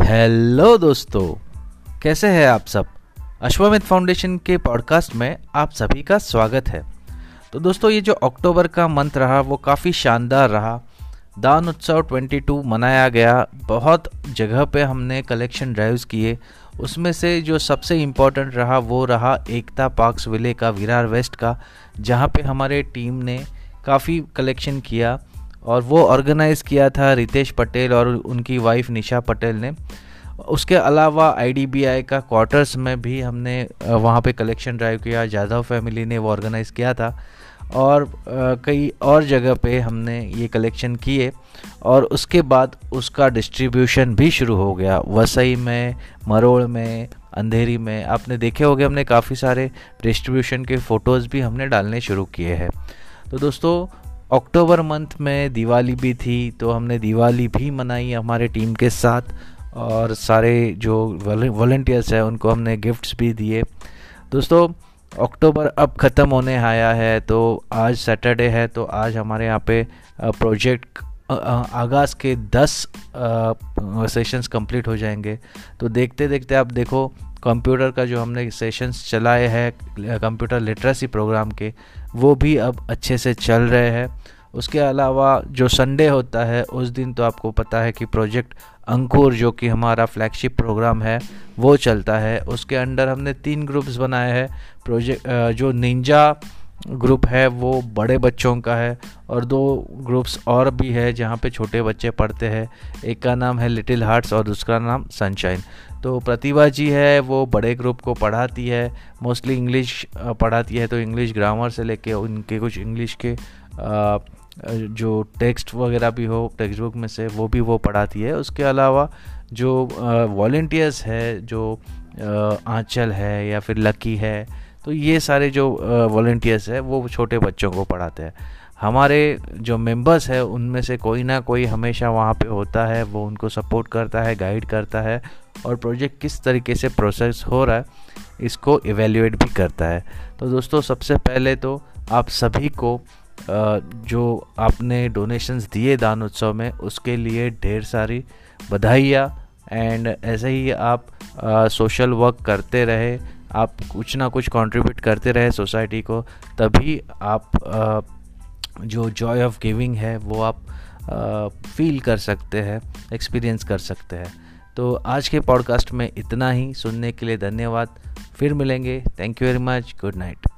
Hello दोस्तों, कैसे हैं आप सब? अश्वमित फाउंडेशन के पॉडकास्ट में आप सभी का स्वागत है। तो दोस्तों, ये जो अक्टूबर का मंथ रहा, वो काफ़ी शानदार रहा। दान उत्सव 22 मनाया गया। बहुत जगह पे हमने कलेक्शन ड्राइव्स किए। उसमें से जो सबसे इम्पोर्टेंट रहा, वो रहा एकता पार्क्स विले का, विरार वेस्ट का, जहाँ पे हमारे टीम ने काफ़ी कलेक्शन किया। और वो ऑर्गेनाइज़ किया था रितेश पटेल और उनकी वाइफ निशा पटेल ने। उसके अलावा आईडीबीआई का क्वार्टर्स में भी हमने वहाँ पे कलेक्शन ड्राइव किया, जाधव फैमिली ने वो ऑर्गेनाइज़ किया था। और कई और जगह पे हमने ये कलेक्शन किए और उसके बाद उसका डिस्ट्रीब्यूशन भी शुरू हो गया। वसई में, मरोड़ में, अंधेरी में, आपने देखे होंगे हमने काफ़ी सारे डिस्ट्रीब्यूशन के फ़ोटोज़ भी हमने डालने शुरू किए हैं। तो दोस्तों अक्टूबर मंथ में दिवाली भी थी तो हमने दिवाली भी मनाई हमारे टीम के साथ, और सारे जो वॉल्टियर्स हैं, उनको हमने गिफ्ट्स भी दिए। दोस्तों, अक्टूबर अब ख़त्म होने आया है तो आज सैटरडे है तो आज हमारे यहाँ पे प्रोजेक्ट आगाज़ के 10 सेशंस कंप्लीट हो जाएँगे। तो देखते देखते आप देखो कंप्यूटर का जो हमने सेशंस चलाए हैं कंप्यूटर लिटरेसी प्रोग्राम के, वो भी अब अच्छे से चल रहे हैं। उसके अलावा जो संडे होता है, उस दिन तो आपको पता है कि प्रोजेक्ट अंकुर जो कि हमारा फ्लैगशिप प्रोग्राम है, वो चलता है। उसके अंडर हमने तीन ग्रुप्स बनाए हैं। प्रोजेक्ट जो निंजा ग्रुप है, वो बड़े बच्चों का है और दो ग्रुप्स और भी है जहाँ पे छोटे बच्चे पढ़ते हैं। एक का नाम है लिटिल हार्ट्स और दूसरा नाम सनशाइन। तो प्रतिभा जी है, वो बड़े ग्रुप को पढ़ाती है, मोस्टली इंग्लिश पढ़ाती है तो इंग्लिश ग्रामर से लेके उनके कुछ इंग्लिश के जो टेक्स्ट वगैरह भी हो टेक्स्ट बुक में से वो भी वो पढ़ाती है। उसके अलावा जो वॉल्टियर्स है, जो आंचल है या फिर लकी है तो ये सारे जो वॉल्टियर्स है, वो छोटे बच्चों को पढ़ाते हैं। हमारे जो मेंबर्स है, उनमें से कोई ना कोई हमेशा वहाँ पे होता है, वो उनको सपोर्ट करता है गाइड करता है और प्रोजेक्ट किस तरीके से प्रोसेस हो रहा है, इसको इवेल्युएट भी करता है। तो दोस्तों, सबसे पहले तो आप सभी को जो आपने डोनेशंस दिए दान उत्सव में, उसके लिए ढेर सारी बधाइयाँ। एंड ऐसे ही आप सोशल वर्क करते रहे आप कुछ ना कुछ कंट्रीब्यूट करते रहे सोसाइटी को, तभी आप जो जॉय ऑफ़ गिविंग है, वो आप फील कर सकते हैं एक्सपीरियंस कर सकते हैं। तो आज के पॉडकास्ट में इतना ही। सुनने के लिए धन्यवाद। फिर मिलेंगे। Thank you very much good night